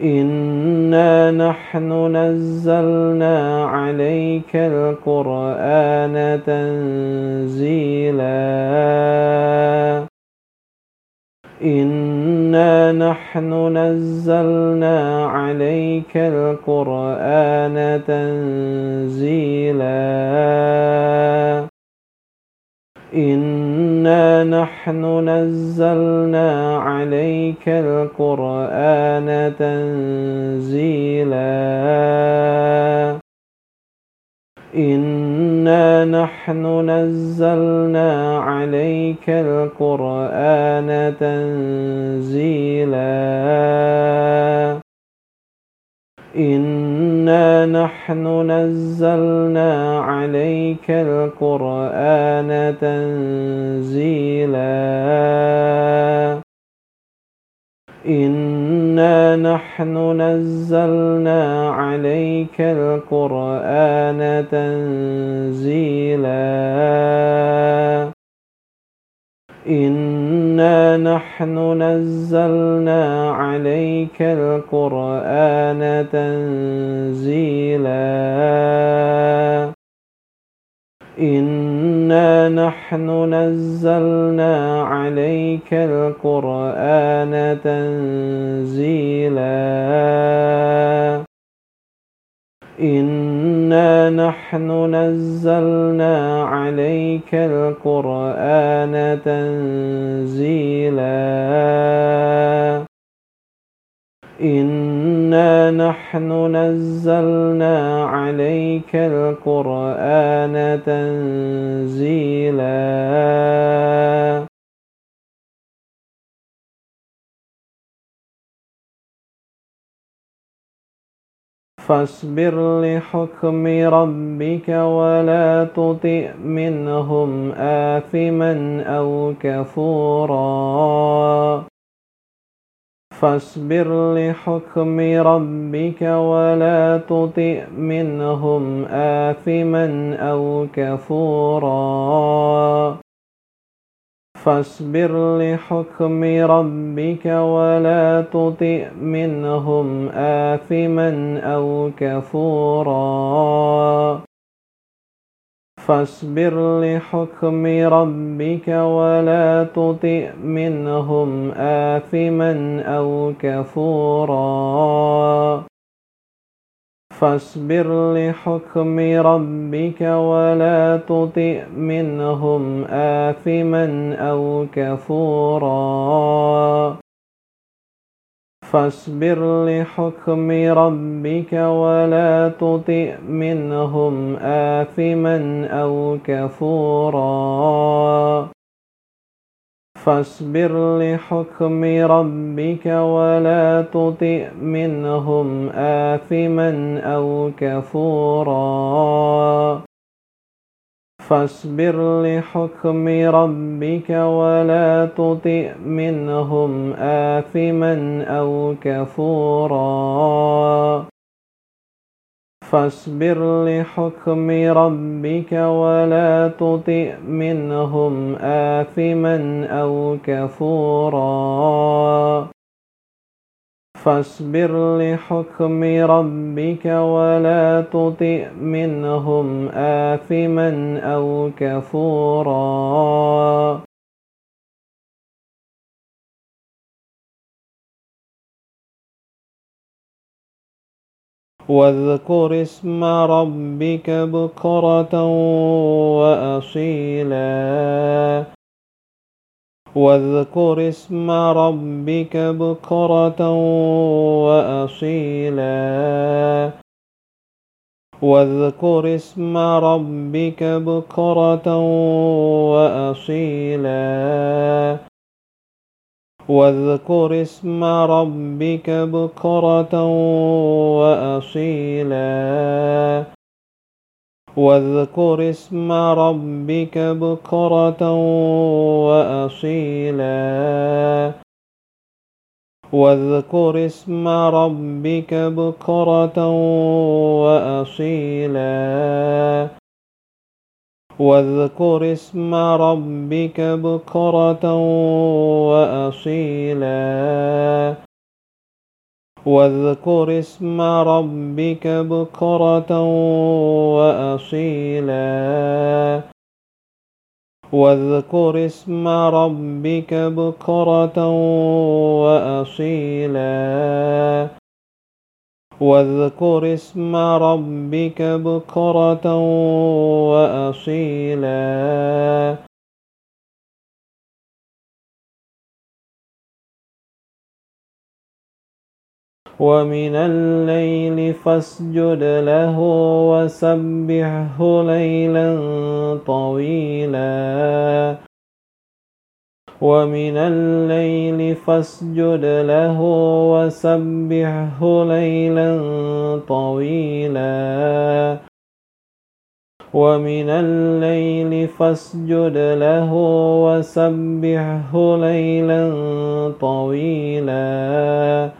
إنا نحن نزلنا عليك القرآن تنزيلا. إنا نحن نزلنا عليك القرآن تنزيلا. إنا نحن نزلنا عليك القرآن تنزيلا. إنا نحن نزلنا عليك القرآن تنزيلا. إنا نحن نزلنا عليك القرآن تنزيلا إنا نحن نزلنا عليك القرآن تنزيلا إنا نحن نزلنا عليك القرآن تنزيلا إنا نحن نزلنا عليك القرآن تنزيلا إنا نحن نزلنا عليك القرآن تنزيلا إنا نحن نزلنا عليك القرآن تنزيلا فاصبر لحكم ربك ولا تطئ منهم آثما أو كفورا. فاصبر لحكم ربك ولا تطئ منهم آثما أو كفورا. فاصبر لحكم ربك ولا تطئ منهم آثما أو كفورا. فاصبر لحكم ربك ولا تطئ منهم آثما أو كفورا. فاصبر لحكم ربك ولا تطئ منهم آثما أو كفورا. فاصبر لحكم ربك ولا تطئ منهم آثما أو كفورا. فاصبر لحكم ربك ولا تطئ منهم آثما أو كفورا. فاصبر لحكم ربك ولا تطئ منهم آثما أو كفورا. فاصبر لحكم ربك ولا تطئ منهم آثما أو كفورا. فاصبر لحكم ربك ولا تطئ منهم آثما أو كفورا. واذكر اسم ربك بكرة وأصيلا. واذكر اسم ربك بكرة وأصيلا. واذكر اسم ربك بكرة وأصيلا. واذكر اسم ربك بكرة وأصيلا. واذكر اسم ربك بكرة وأصيلا. واذكر اسم ربك بكرة وأصيلا. واذكر اسم ربك بكرة وأصيلا. واذكر اسم ربك بكرة وأصيلا. واذكر اسم ربك بكرة وأصيلا. واذكر اسم ربك بكرة وأصيلا. ومن الليل فاسجد له وسبحه ليلا طويلا. ومن الليل فاسجد له وسبحه ليلا طويلا. ومن الليل فاسجد له وسبحه ليلا طويلا.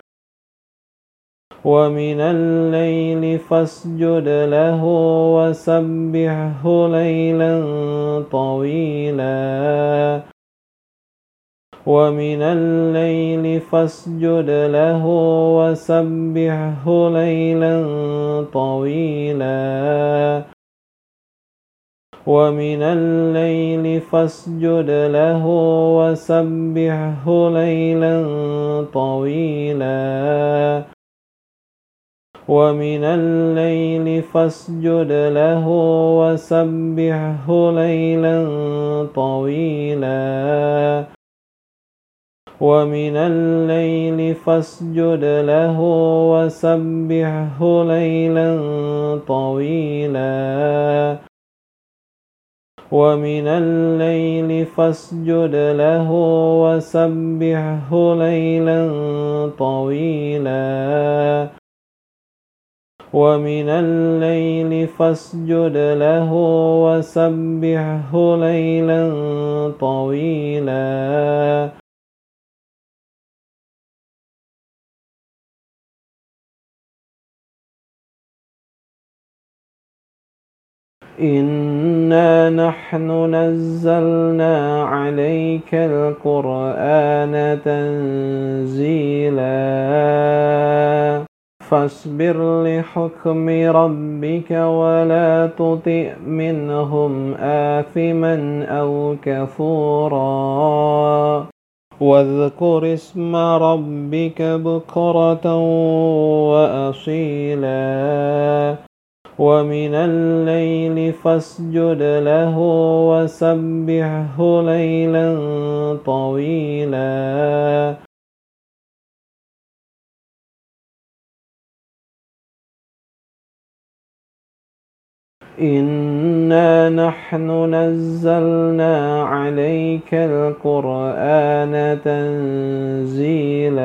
ومن الليل فاسجد له وسبحه ليلا طويلا. ومن الليل فاسجد له وسبحه ليلا طويلا. ومن الليل فاسجد له وسبحه ليلا طويلا. ومن الليل فاسجد له وسبحه ليلا طويلا. ومن الليل فاسجد له وسبحه ليلا طويلا. ومن الليل فاسجد له وسبحه ليلا طويلا. ومن الليل فاسجد له وسبحه ليلا طويلا. إنا نحن نزلنا عليك القرآن تنزيلا فاصبر لحكم ربك ولا تطئ منهم آثما أو كفورا واذكر اسم ربك بكرة وأصيلا ومن الليل فاسجد له وسبحه ليلا طويلا. إنا نحن نزلنا عليك القرآن تنزيلا.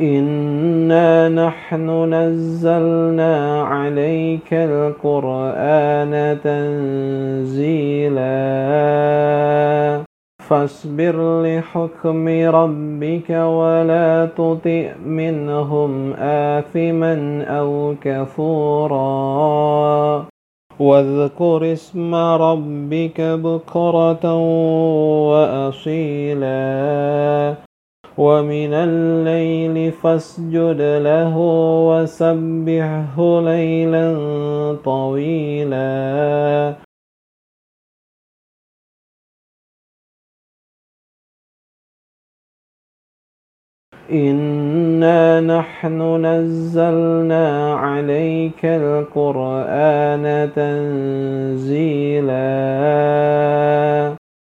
إنا نحن نزلنا عليك القرآن تنزيلا فاصبر لحكم ربك ولا تطئ منهم آثما أو كفورا واذكر اسم ربك بكرة وأصيلا ومن الليل فاسجد له وسبحه ليلا طويلا. إنا نحن نزلنا عليك القرآن تنزيلا.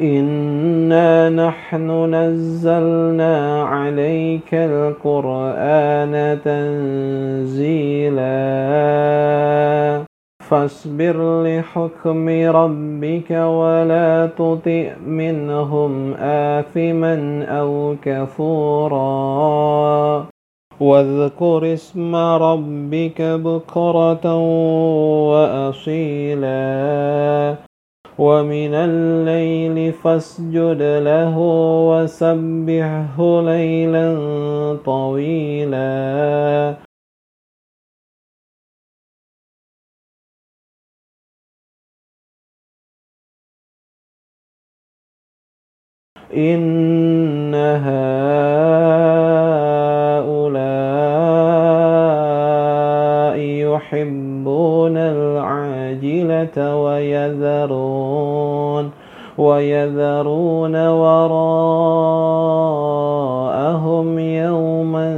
إنا نحن نزلنا عليك القرآن تنزيلا فاصبر لحكم ربك ولا تطئ منهم آثما أو كفورا واذكر اسم ربك بكرة وأصيلا ومن الليل فاسجد له وسبحه ليلا طويلا. إن هؤلاء يحبون ويذرون ويذرون وراءهم يوما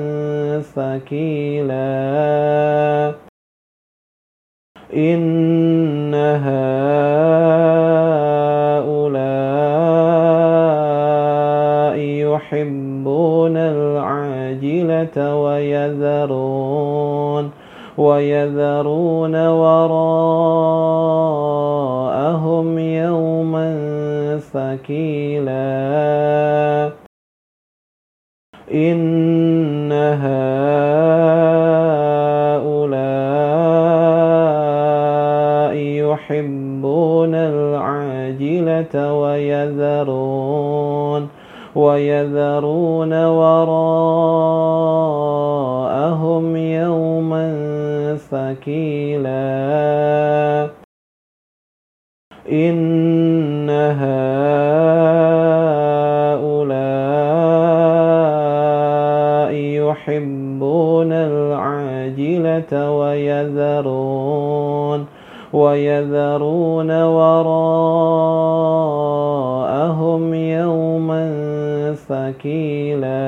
ثقيلا. إن هؤلاء يحبون العاجلة ويذرون ويذرون وراءهم يوما ثقيلا. إن هؤلاء يحبون العاجلة ويذرون ويذرون وراءهم يوما ثقيلا إن هؤلاء يحبون العاجلة ويذرون ويذرون وراءهم يوما ثقيلا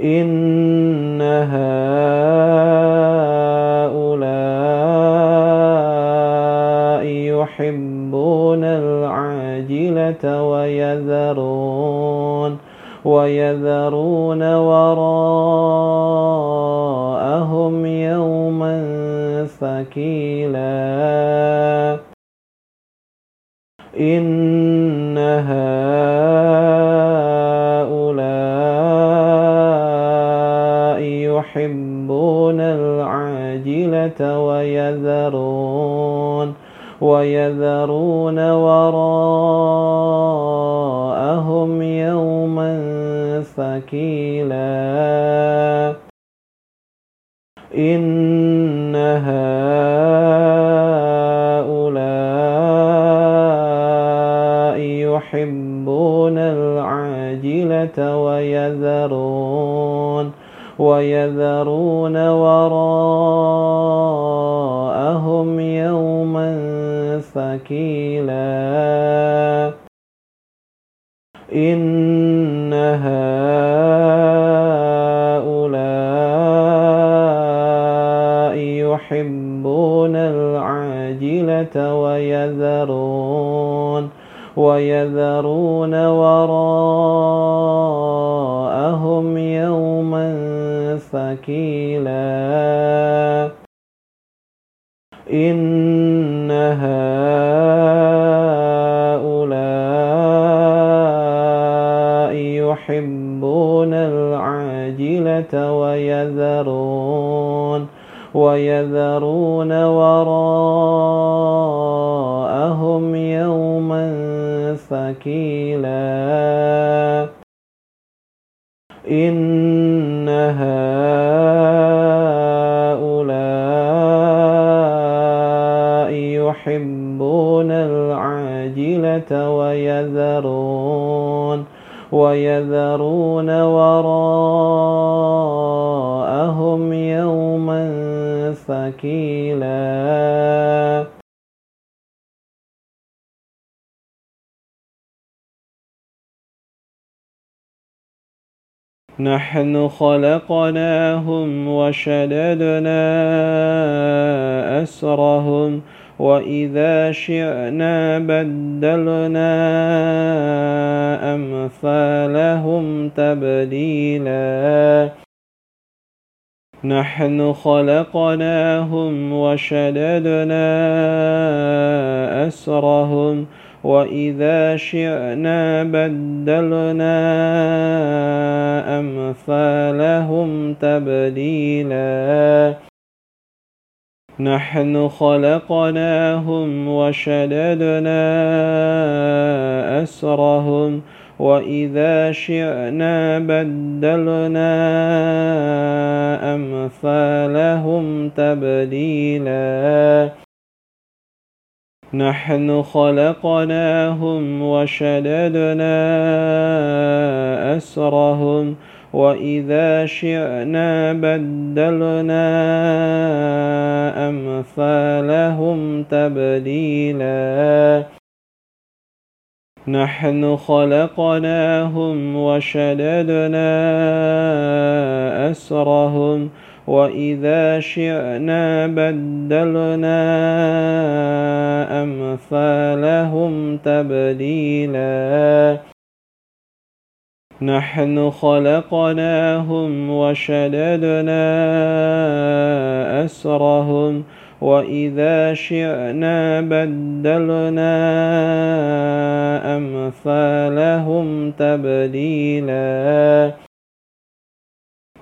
إن ويذرون ويذرون وراءهم يوما ثقيلا. إن هؤلاء يحبون العاجلة ويذرون ويذرون وراءهم ثقيلا إن هؤلاء يحبون العاجلة ويذرون ويذرون وراءهم يوما ثقيلا. إن هؤلاء يحبون العاجلة ويذرون ويذرون وراءهم يوما ثقيلا. إن هؤلاء يحبون العاجلة ويذرون ويذرون وراءهم يوما ثقيلا. إن هؤلاء يحبون العاجلة ويذرون ويذرون نحن خلقناهم وشددنا أسرهم وإذا شئنا بدلنا أمثالهم تبديلا. نحن خلقناهم وشددنا أسرهم وإذا شئنا بدلنا أمثالهم تبديلا نحن خلقناهم وشددنا أسرهم وإذا شئنا بدلنا أمثالهم تبديلا نحن خلقناهم وشددنا أسرهم وإذا شئنا بدلنا أمثالهم تبديلا. نحن خلقناهم وشددنا أسرهم وإذا شئنا بدلنا أمثالهم تبديلا نحن خلقناهم وشددنا أسرهم وإذا شئنا بدلنا أمثالهم تبديلا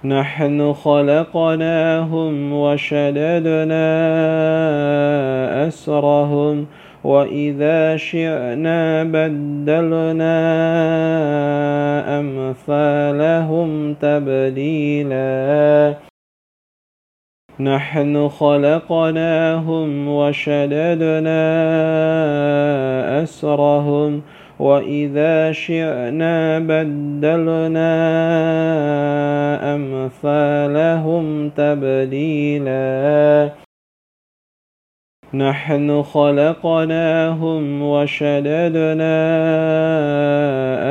نحن خلقناهم وشددنا أسرهم وإذا شئنا بدلنا أمثالهم تبديلا. نحن خلقناهم وشددنا أسرهم وإذا شئنا بدلنا أمثالهم تبديلا نحن خلقناهم وشددنا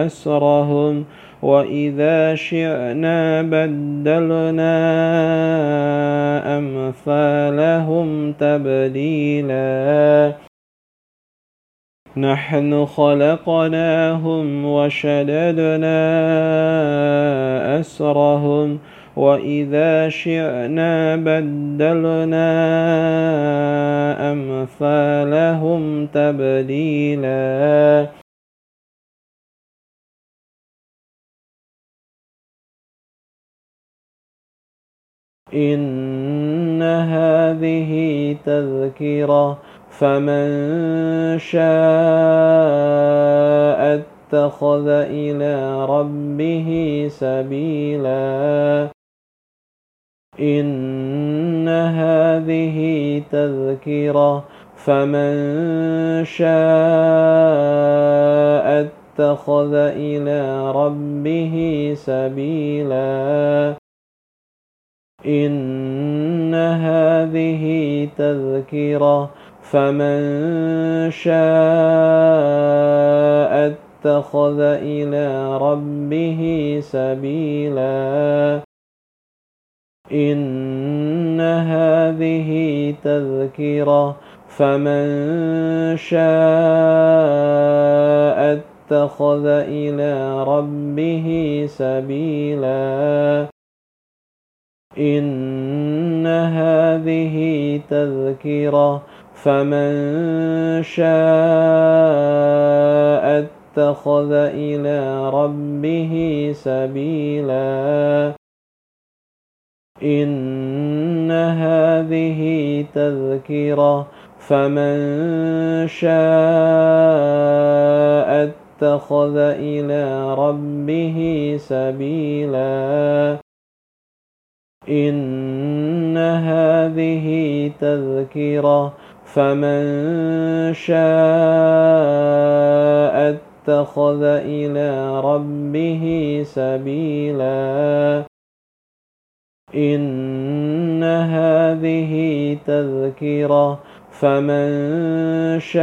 أسرهم وإذا شئنا بدلنا أمثالهم تبديلا نحن خلقناهم وشددنا أسرهم وإذا شئنا بدلنا أمثالهم تبديلا. إن هذه تذكرة فمن شاء اتخذ إلى ربه سبيلا. إن هذه تذكرة. فمن شاء اتخذ إلى ربه سبيلا. إن هذه تذكرة. فمن شاء اتخذ إلى ربه سبيلا إن هذه تذكرة فمن شاء اتخذ إلى ربه سبيلا إن هذه تذكرة فمن شاء اتخذ إلى ربه سبيلا إن هذه تذكرة فمن شاء اتخذ إلى ربه سبيلا إن هذه تذكرة فمن شاء اتخذ إلى ربه سبيلا. إن هذه تذكرة. فمن شاء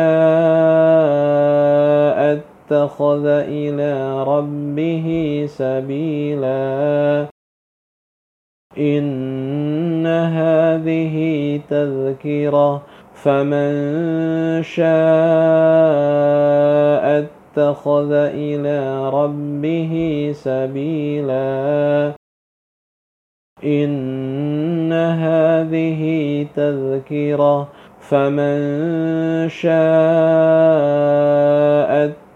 اتخذ إلى ربه سبيلا. إن هذه تذكرة. فمن شاء اتخذ إلى ربه سبيلا. إن هذه تذكرة. فمن شاء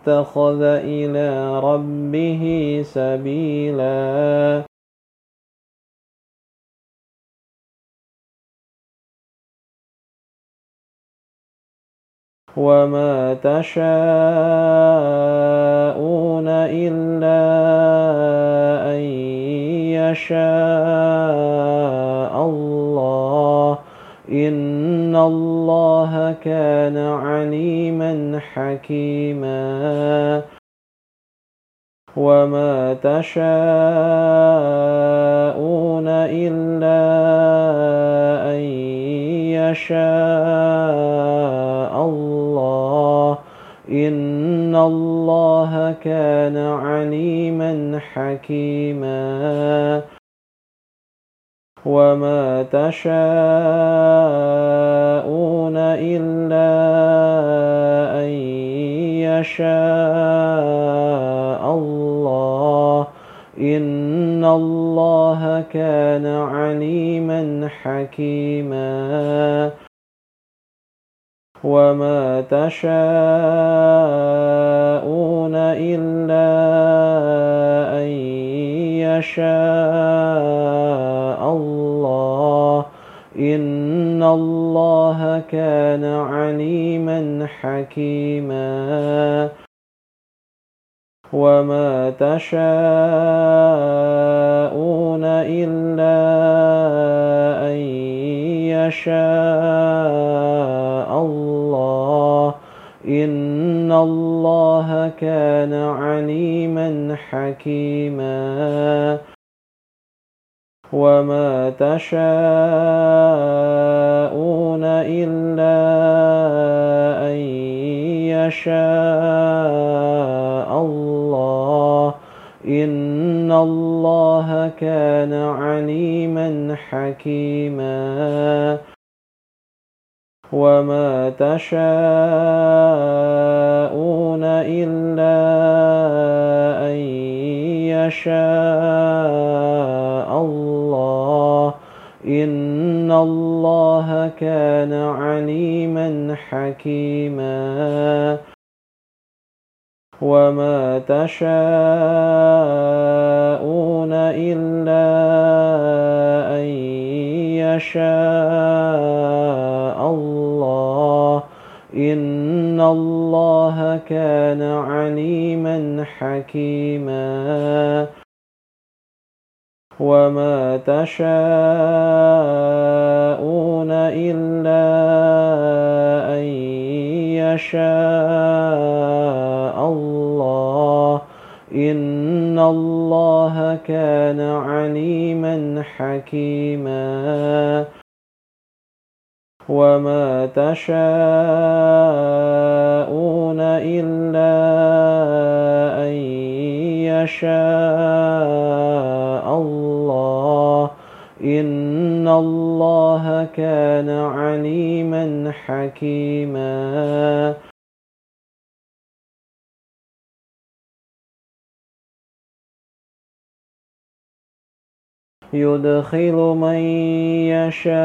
اتخذ إلى ربه سبيلا. وما تشاءون إلا أن يشاء الله إن الله كان عليما حكيما وما تشاءون إلا أن يشاء إن الله كان عليما حكيما. وما تشاءون إلا أن يشاء الله. إن الله كان عليما حكيما. وما تشاءون إلا أن يشاء الله إن الله كان عليما حكيما وما تشاءون إلا أن يشاء الله كان عليما حكيما وما تشاءون إلا أن يشاء الله إن الله كان عليما حكيما وما تشاءون إلا أن يشاء الله إن الله كان عليما حكيما وما تشاءون إلا أن يشاء الله إن الله كان عليما حكيما. وما تشاءون إلا أن يشاء الله. إن الله كان عليما حكيما. وما تشاءون إلا أن يشاء الله إن الله كان عليما حكيما يدخل من يشاء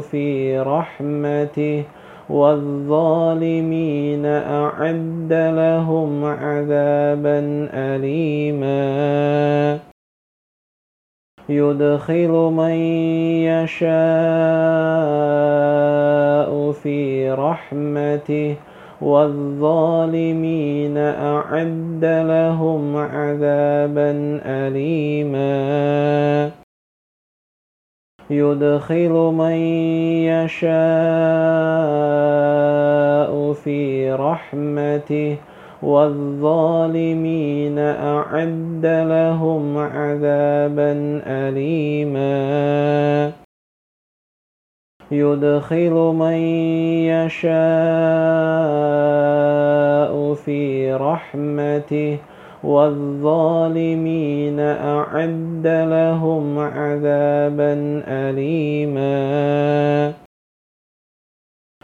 في رحمته والظالمين أعد لهم عذابا أليما يدخل من يشاء في رحمته والظالمين أعد لهم عذابا أليما. يدخل من يشاء في رحمته والظالمين أعد لهم عذابا أليما. يدخل من يشاء في رحمته والظالمين أعد لهم عذابا أليما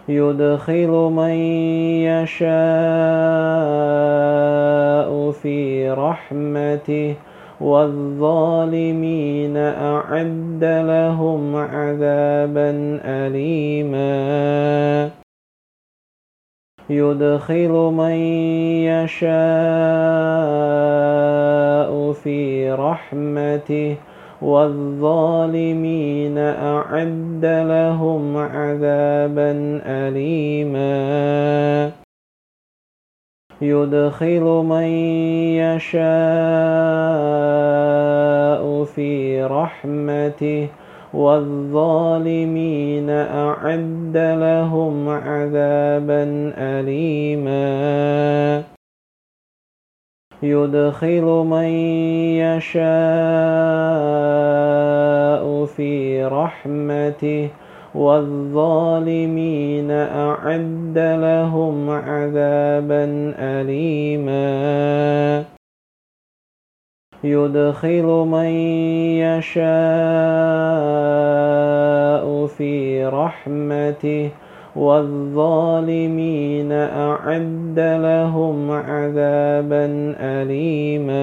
يدخل من يشاء في رحمته والظالمين أعد لهم عذابا أليما. يدخل من يشاء في رحمته والظالمين أعد لهم عذابا أليما. يدخل من يشاء في رحمته والظالمين أعد لهم عذابا أليما يدخل من يشاء في رحمته والظالمين أعد لهم عذابا أليما. يدخل من يشاء في رحمته والظالمين أعد لهم عذابا أليما.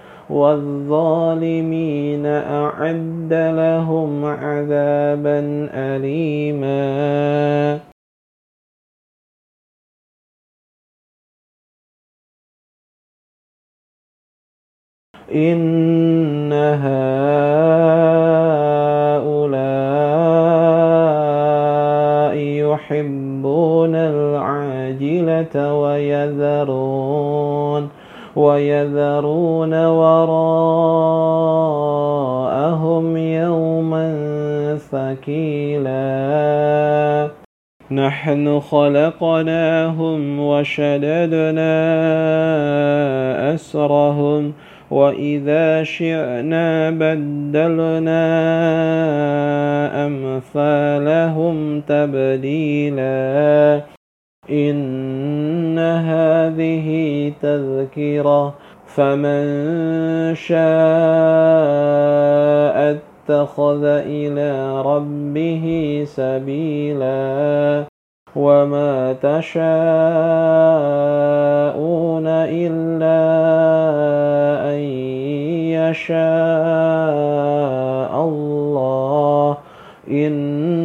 والظالمين أعد لهم عذابا أليما. إن هؤلاء يحبون العاجلة ويذرون ويذرون وراءهم يوما ثقيلا. نحن خلقناهم وشددنا أسرهم وإذا شئنا بدلنا أمثالهم تبديلا. إن هذه تذكرة فمن شاء اتخذ إلى ربه سبيلا وما تشاءون إلا أن يشاء الله. إن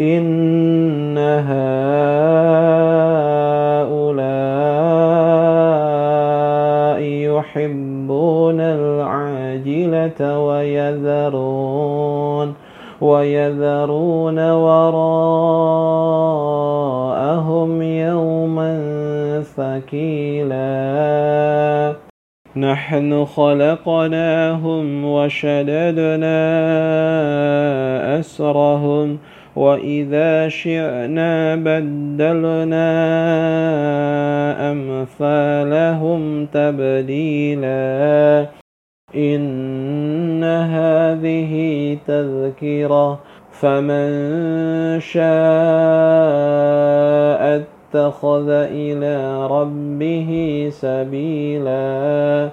إن هؤلاء يحبون العاجلة ويذرون ويذرون وراءهم يوما ثقيلا نحن خلقناهم وشددنا أسرهم وإذا شئنا بدلنا أمثالهم تبديلا إن هذه تذكرة فمن شاء اتخذ إلى ربه سبيلا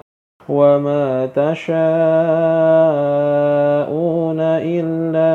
وما تشاءون إلا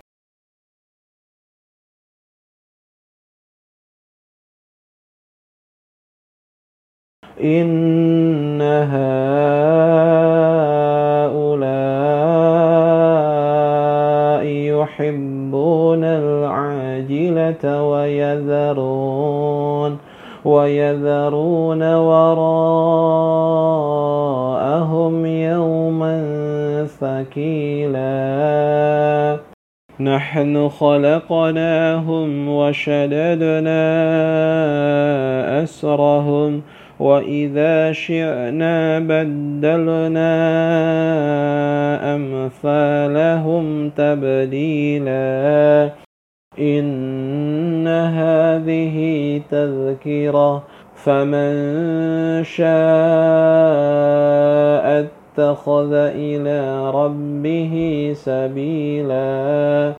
إن هؤلاء يحبون العاجلة ويذرون ويذرون وراءهم يوما ثقيلا. نحن خلقناهم وشددنا أسرهم وإذا شئنا بدلنا أمثالهم تبديلا إن هذه تذكرة فمن شاء اتخذ إلى ربه سبيلا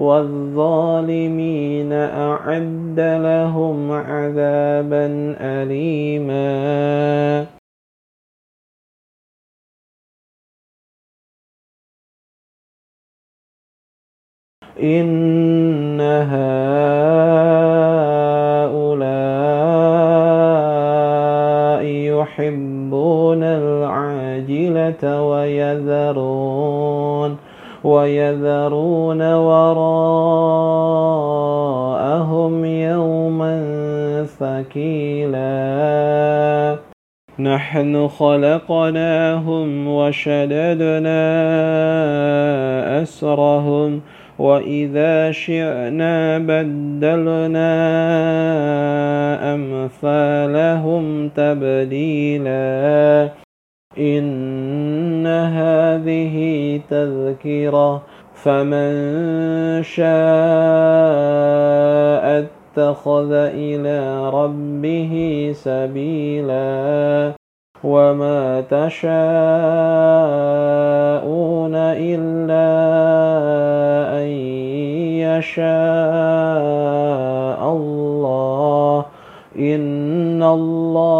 والظالمين أعد لهم عذابا أليما. إن هؤلاء يحبون العاجلة ويذرون ويذرون وراءهم يوما ثقيلا. نحن خلقناهم وشددنا أسرهم وإذا شئنا بدلنا أمثالهم تبديلا. إن هذه تذكرة فمن شاء اتخذ إلى ربه سبيلا وما تشاءون إلا أن يشاء الله إن الله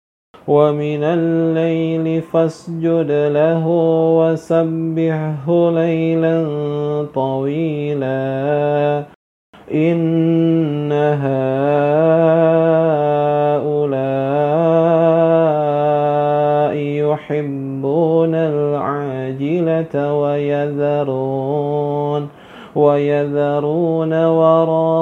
ومن الليل فاسجد له وسبحه ليلا طويلا. إن هؤلاء يحبون العاجلة ويذرون ويذرون وراءهم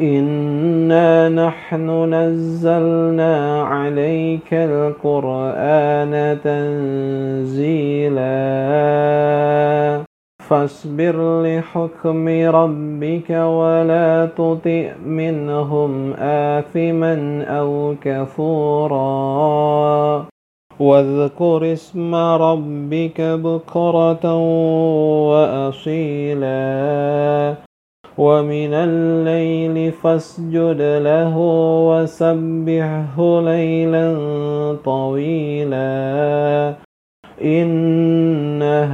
إنا نحن نزلنا عليك القرآن تنزيلا فاصبر لحكم ربك ولا تطئ منهم آثما أو كفورا واذكر اسم ربك بكرة وأصيلا ومن الليل فاسجد له وسبحه ليلا طويلا. إن هؤلاء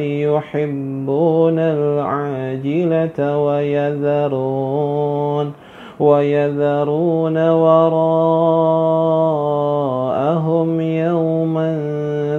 يحبون العاجلة ويذرون ويذرون يوما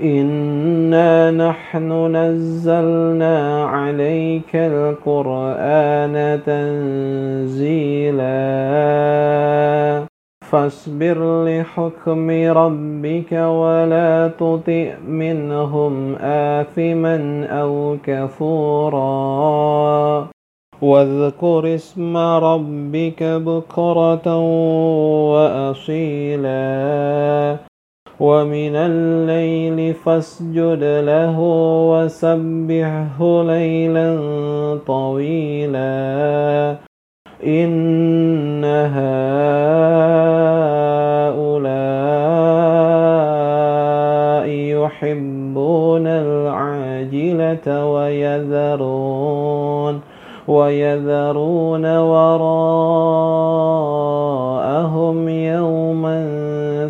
إنا نحن نزلنا عليك القرآن تنزيلا فاصبر لحكم ربك ولا تطع منهم آثما أو كفورا واذكر اسم ربك بكرة وأصيلا ومن الليل فاسجد له وسبحه ليلا طويلا. إن هؤلاء يحبون العاجلة ويذرون ويذرون يوما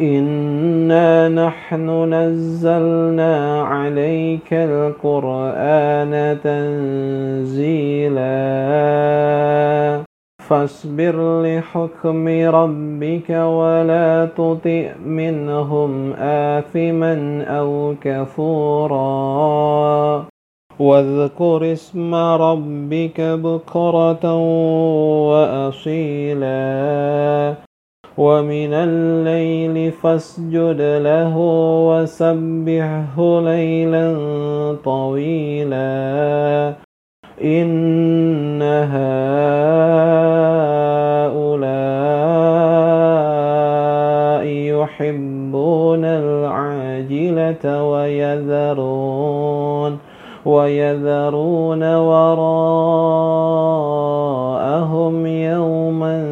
إنا نحن نزلنا عليك القرآن تنزيلا فاصبر لحكم ربك ولا تطع منهم آثما أو كفورا واذكر اسم ربك بكرة وأصيلا ومن الليل فاسجد له وسبحه ليلا طويلا. إن هؤلاء يحبون العاجلة ويذرون ويذرون وراءهم يوما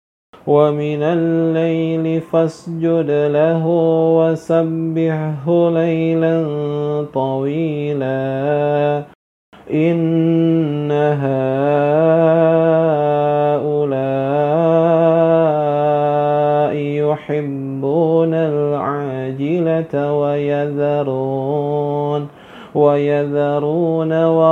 ومن الليل فاسجد له وسبحه ليلا طويلا. إن هؤلاء يحبون العاجلة ويذرون ويذرون يوما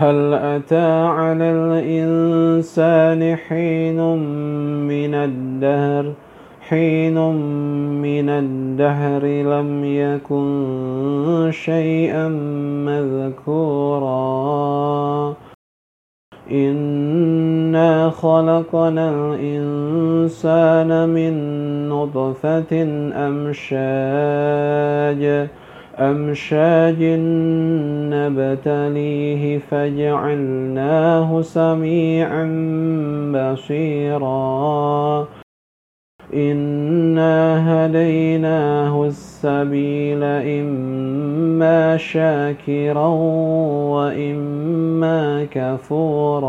هل أتى على الإنسان حين من الدهر؟ حين من الدهر لم يكن شيئا مذكورا. إنا خلقنا الإنسان من نطفة أمشاج. أمشاج نبتليه فجعلناه سميعا بصيرا. إنا هديناه السبيل إما شاكرا وإما كفورا.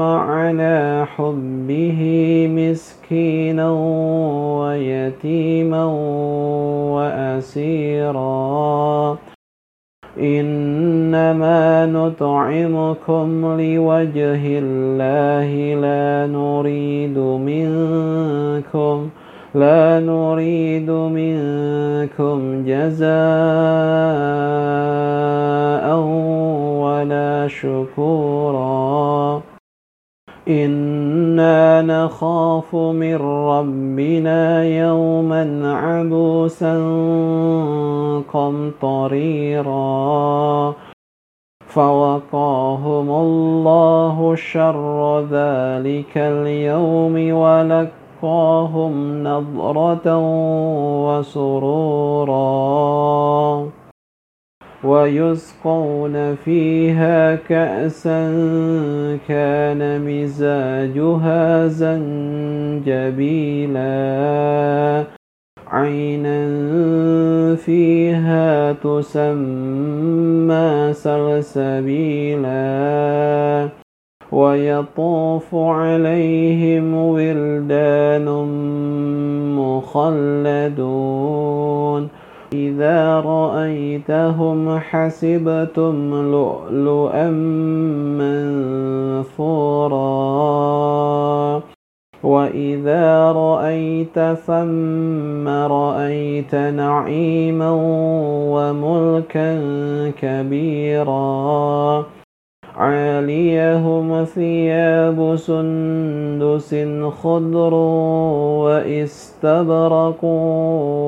على حبه مسكينا ويتيما وأسيرا. إنما نطعمكم لوجه الله لا نريد منكم لا نريد منكم جزاء ولا شكورا. إنا نخاف من ربنا يوما عبوسا قمطريرا. فوقاهم الله شر ذلك اليوم ولقاهم نضرة وسرورا ويسقون فيها كأسا كان مزاجها زنجبيلا عينا فيها تسمى سلسبيلا ويطوف عليهم ولدان مخلدون. إذا رأيتهم حسبتم لؤلؤا منثورا. وإذا رأيت ثم رأيت نعيما وملكا كبيرا. عاليهم ثياب سندس خضر واستبرقوا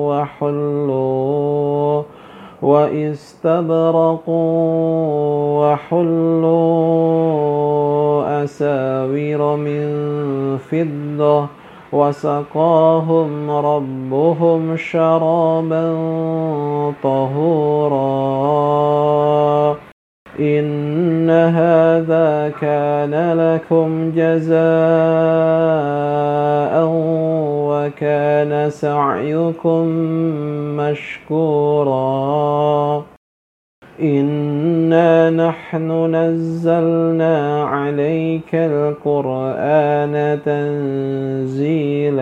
وحلوا واستبرقوا وحلوا أساور من فضة وسقاهم ربهم شرابا طهورا إن هذا كان لكم جزاء وكان سعيكم مشكورا إنا نحن نزلنا عليك القرآن تنزيلا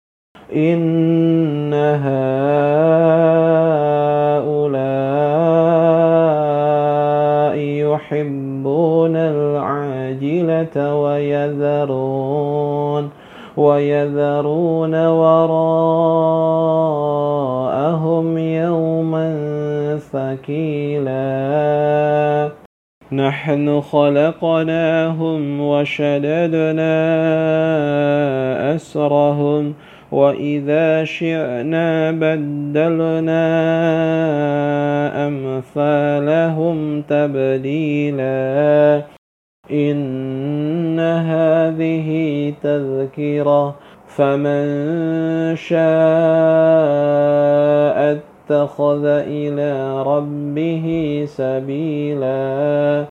إن هؤلاء يحبون العاجلة ويذرون ويذرون وراءهم يوما ثقيلا نحن خلقناهم وشددنا أسرهم وإذا شئنا بدلنا أمثالهم تبديلا إن هذه تذكرة فمن شاء اتخذ إلى ربه سبيلا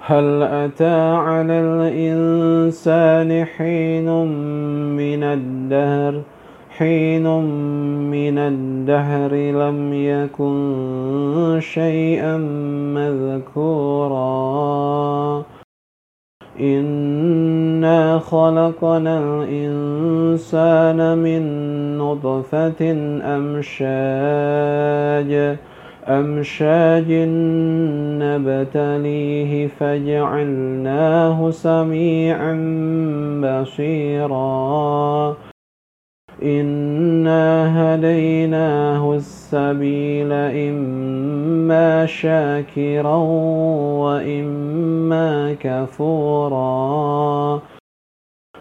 هل أتى على الإنسان حين من الدهر؟ حين من الدهر لم يكن شيئا مذكورا. إنا خلقنا الإنسان من نطفة أمشاج. أمشاج نبتليه فجعلناه سميعا بصيرا. إنا هديناه السبيل إما شاكرا وإما كفورا.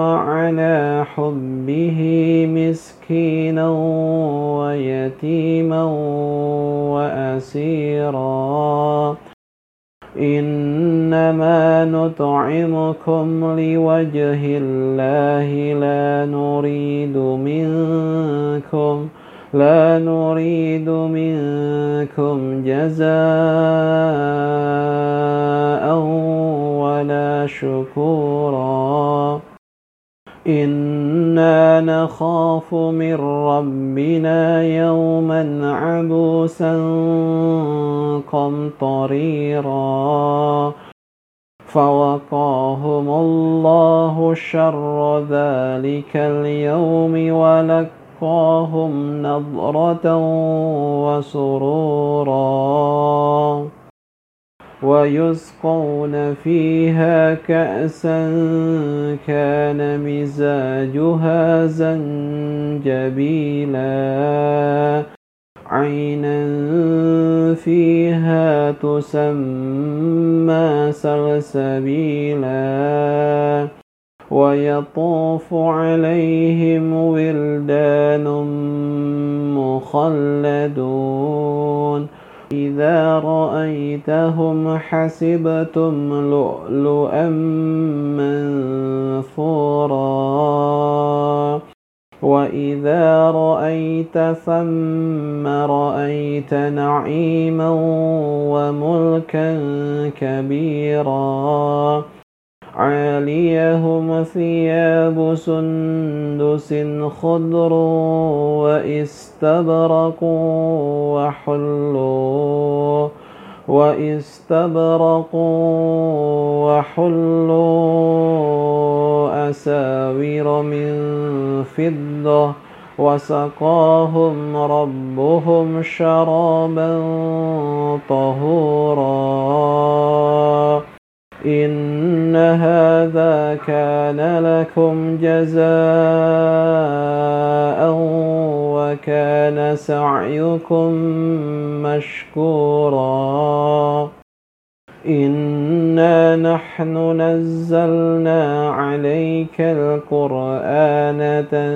على حبه مسكينا ويتيما وأسيرا. إن إنما نطعمكم لوجه الله لا نريد منكم لا نريد منكم جزاء ولا شكورا. إنا نخاف من ربنا يوما عبوسا قمطريرا. فوقاهم الله شر ذلك اليوم ولك وَلَقَّاهُمْ نَضْرَةً وَسُرُورًا وَيُسْقَوْنَ فِيهَا كَأْسًا كَانَ مِزَاجُهَا زَنجَبِيلًا عَيْنًا فِيهَا تُسَمَّى سَلْسَبِيلًا ويطوف عليهم ولدان مخلدون. إذا رأيتهم حسبتم لؤلؤا منثورا. وإذا رأيت ثم رأيت نعيما وملكا كبيرا. عاليهم ثياب سندس خضر واستبرقوا وحلوا واستبرقوا وحلوا أساور من فضة وسقاهم ربهم شرابا طهورا. إن هذا كان لكم جزاء وكان سعيكم مشكورا إنا نحن نزلنا عليك القرآن تنزيلا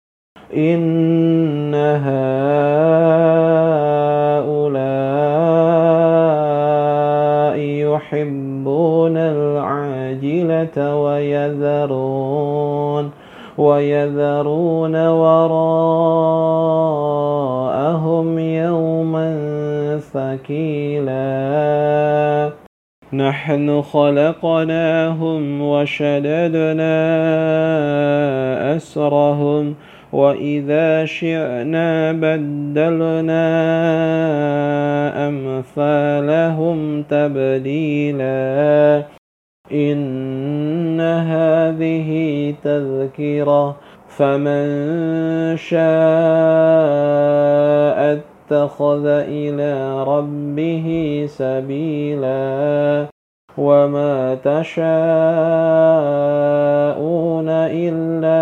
إن هؤلاء يحبون العاجلة ويذرون ويذرون وراءهم يوما ثقيلا. نحن خلقناهم وشددنا أسرهم وإذا شئنا بدلنا أمثالهم تبديلا إن هذه تذكرة فمن شاء اتخذ إلى ربه سبيلا وما تشاءون إلا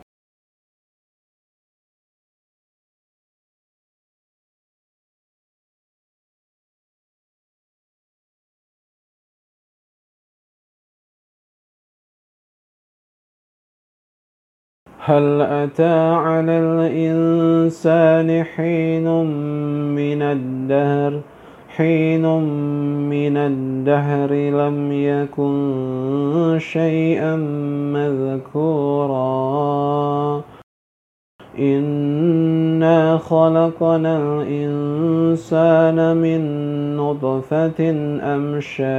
هل أتى على الإنسان حين من الدهر؟ حين من الدهر لم يكن شيئا مذكورا. إنا خلقنا الإنسان من نطفة أمشاج.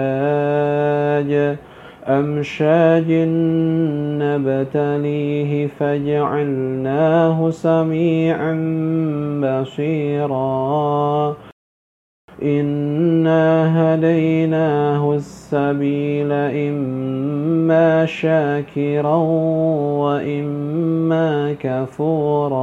أمشاج نبتليه فجعلناه سميعا بصيرا. إنا هديناه السبيل إما شاكرا وإما كفورا.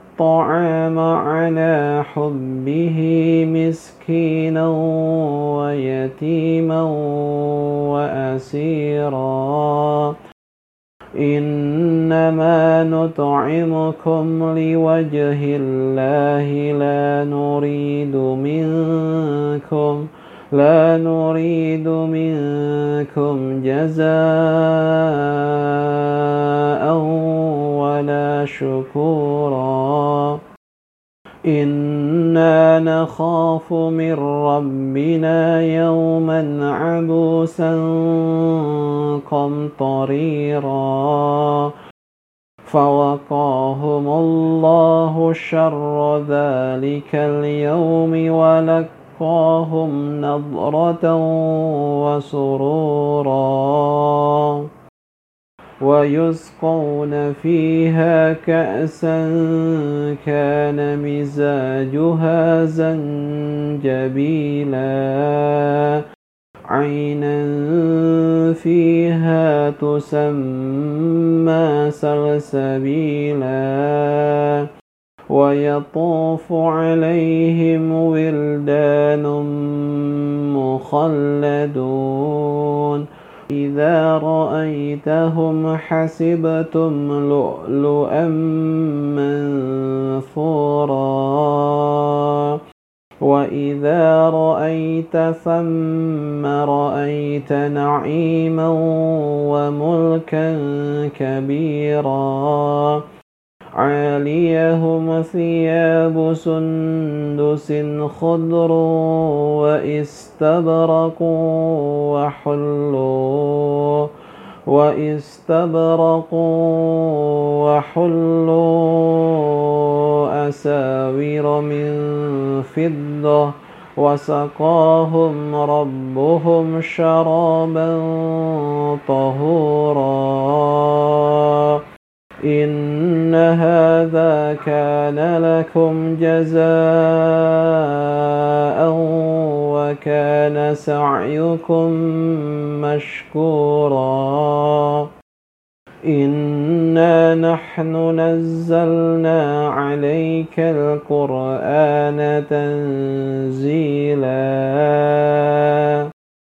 الطعام على حبه مسكينا ويتيما وأسيرا. إنما نطعمكم لوجه الله لا نريد منكم لا نريد منكم جزاء ولا شكورا. إنا نخاف من ربنا يوما عبوسا قمطريرا. فوقاهم الله شر ذلك اليوم ولقاهم نضرة وسرورا ويسقون فيها كأسا كان مزاجها زنجبيلا عينا فيها تسمى سلسبيلا ويطوف عليهم ولدان مخلدون. إذا رأيتهم حسبتم لؤلؤا منثورا. وإذا رأيت ثم رأيت نعيما وملكا كبيرا. عاليهم ثياب سندس خضر واستبرقوا وحلوا واستبرقوا وحلوا أساور من فضة وسقاهم ربهم شرابا طهورا إن هذا كان لكم جزاء وكان سعيكم مشكورا إنا نحن نزلنا عليك القرآن تنزيلا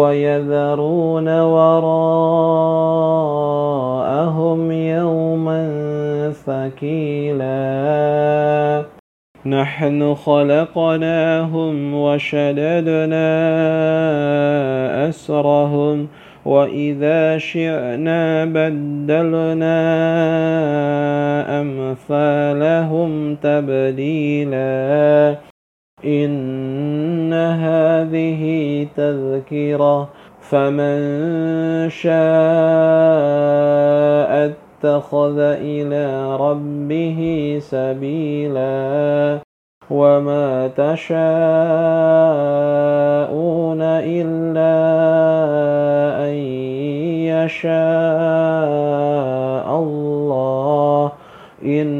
ويذرون وراءهم يوما ثقيلا. نحن خلقناهم وشددنا أسرهم وإذا شئنا بدلنا أمثالهم تبديلا. هذه تذكرة فمن شاء اتخذ إلى ربه سبيلا وما تشاءون إلا أن يشاء الله إن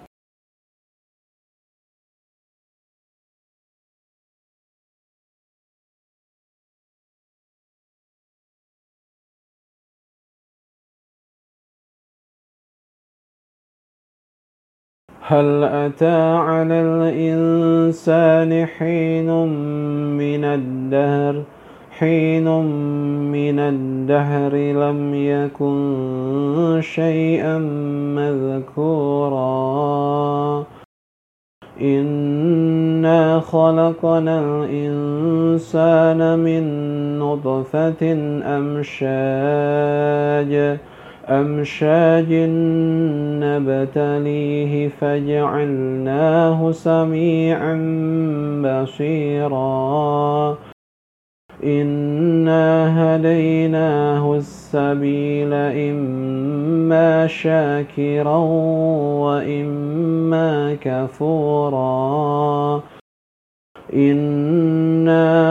هل أتى على الإنسان حين من الدهر؟ حين من الدهر لم يكن شيئا مذكورا. إنا خلقنا الإنسان من نطفة أمشاج. أمشاج نبتليه فجعلناه سميعا بصيرا. إنا هديناه السبيل إما شاكرا وإما كفورا. إنا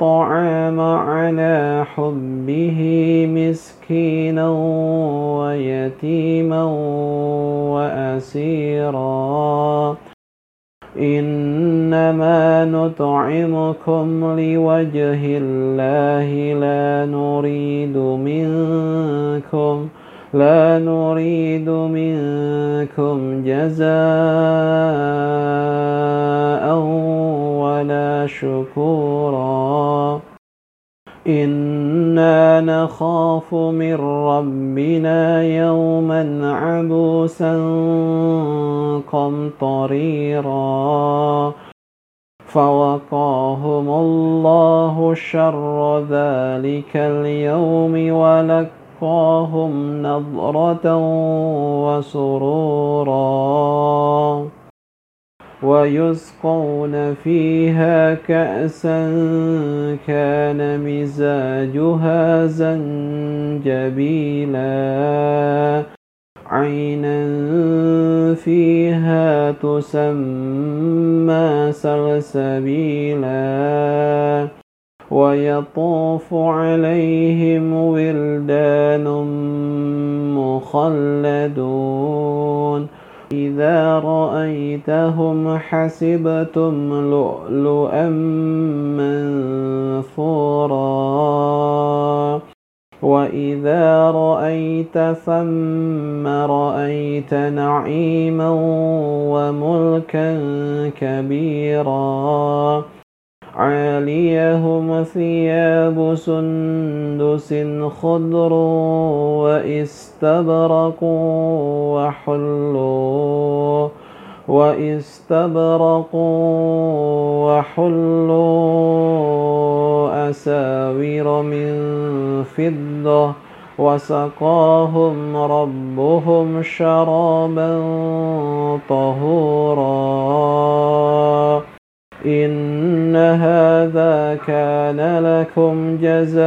الطعام على حبه مسكينا ويتيما وأسيرا. إنما نطعمكم لوجه الله لا نريد منكم لا نريد منكم جزاء ولا شكورا. إنا نخاف من ربنا يوما عبوسا قمطريرا. فوقاهم الله شر ذلك اليوم ولك وَلَقَّاهُمْ نَضْرَةً وَسُرُورًا وَيُسْقَوْنَ فِيهَا كَأْسًا كَانَ مِزَاجُهَا زَنجَبِيلًا عَيْنًا فِيهَا تُسَمَّى سَلْسَبِيلًا ويطوف عليهم ولدان مخلدون. إذا رأيتهم حسبتم لؤلؤا منثورا. وإذا رأيت ثم رأيت نعيما وملكا كبيرا. عاليهم ثياب سندس خضر واستبرق وحلوا واستبرقوا وحلوا أساور من فضة وسقاهم ربهم شرابا طهورا. إن هذا كان لكم جزاء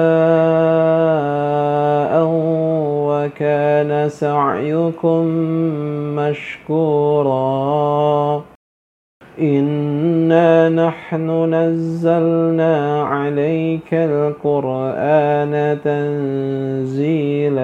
وكان سعيكم مشكورا انا نحن نزلنا عليك القران تنزيلا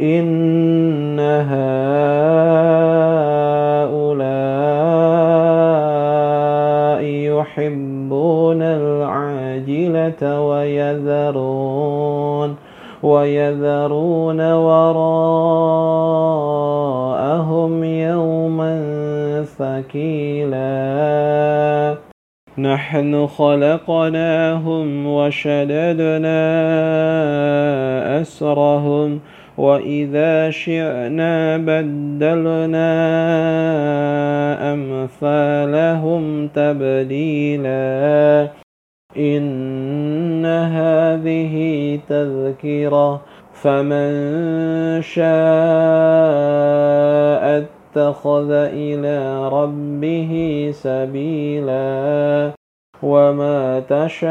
إن هؤلاء يحبون العاجلة ويذرون ويذرون وراءهم يوما ثقيلا. نحن خلقناهم وشددنا أسرهم وإذا شئنا بدلنا أمثالهم تبديلا إن هذه تذكرة فمن شاء اتخذ إلى ربه سبيلا وما تشاءون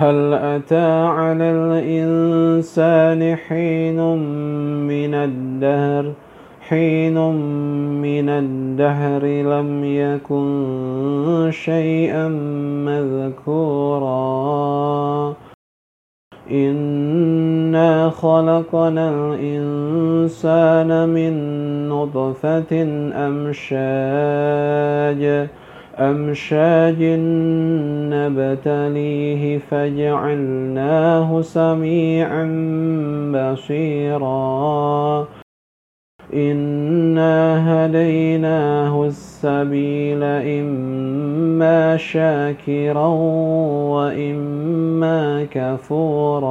هل أتى على الإنسان حين من الدهر؟ حين من الدهر لم يكن شيئا مذكورا. إنا خلقنا الإنسان من نطفة أمشاج. أمشاج نبتليه فجعلناه سميعا بصيرا. إنا هديناه السبيل إما شاكرا وإما كفورا.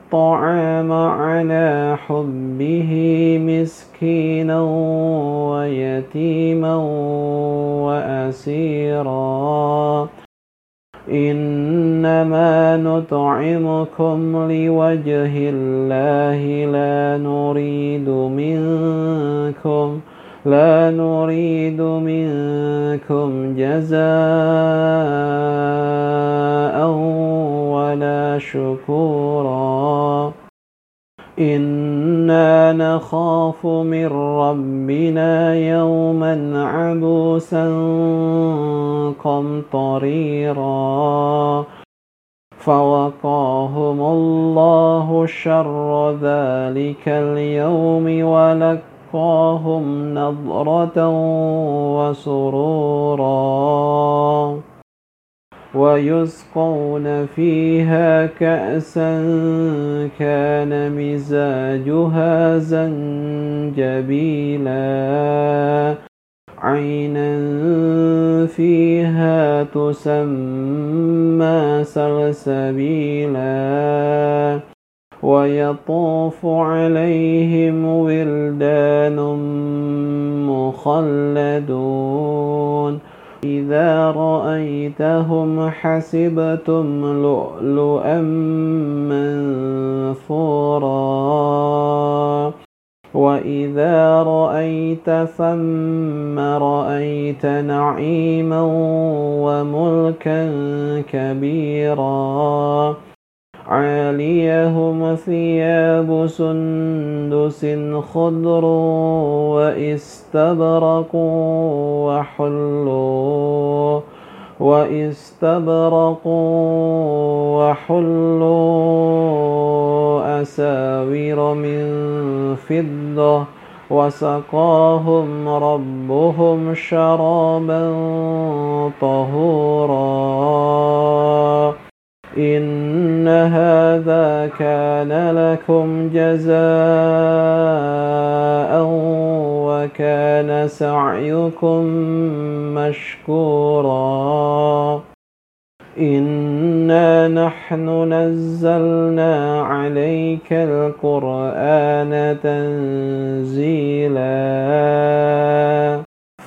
الطعام على حبه مسكينا ويتيما وأسيرا. إنما نطعمكم لوجه الله لا نريد منكم لا نريد منكم جزاء ولا شكورا. إنا نخاف من ربنا يوما عبوسا قمطريرا. فوقاهم الله شر ذلك اليوم ولقاهم نضرة وسرورا ويسقون فيها كأسا كان مزاجها زنجبيلا عينا فيها تسمى سلسبيلا ويطوف عليهم ولدان مخلدون. إذا رأيتهم حسبتم لؤلؤا منثورا. وإذا رأيت ثم رأيت نعيما وملكا كبيرا. عاليهم ثياب سندس خضر واستبرق وحلوا واستبرقوا وحلوا أساور من فضة وسقاهم ربهم شرابا طهورا. إن هذا كان لكم جزاء وكان سعيكم مشكورا. إنا نحن نزلنا عليك القرآن تنزيلا.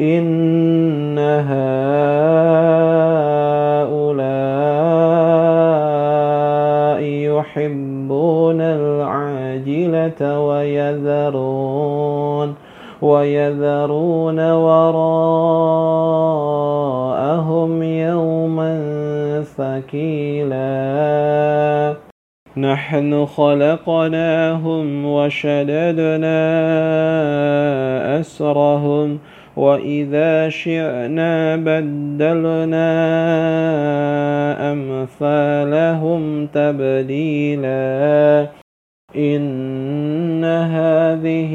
إن هؤلاء يحبون العاجلة ويذرون ويذرون وراءهم يوما ثقيلا. نحن خلقناهم وشددنا أسرهم وإذا شئنا بدلنا أمثالهم تبديلا إن هذه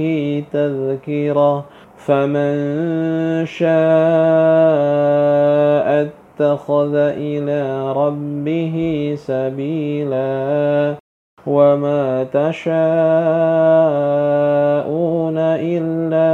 تذكرة فمن شاء اتخذ إلى ربه سبيلا وما تشاءون إلا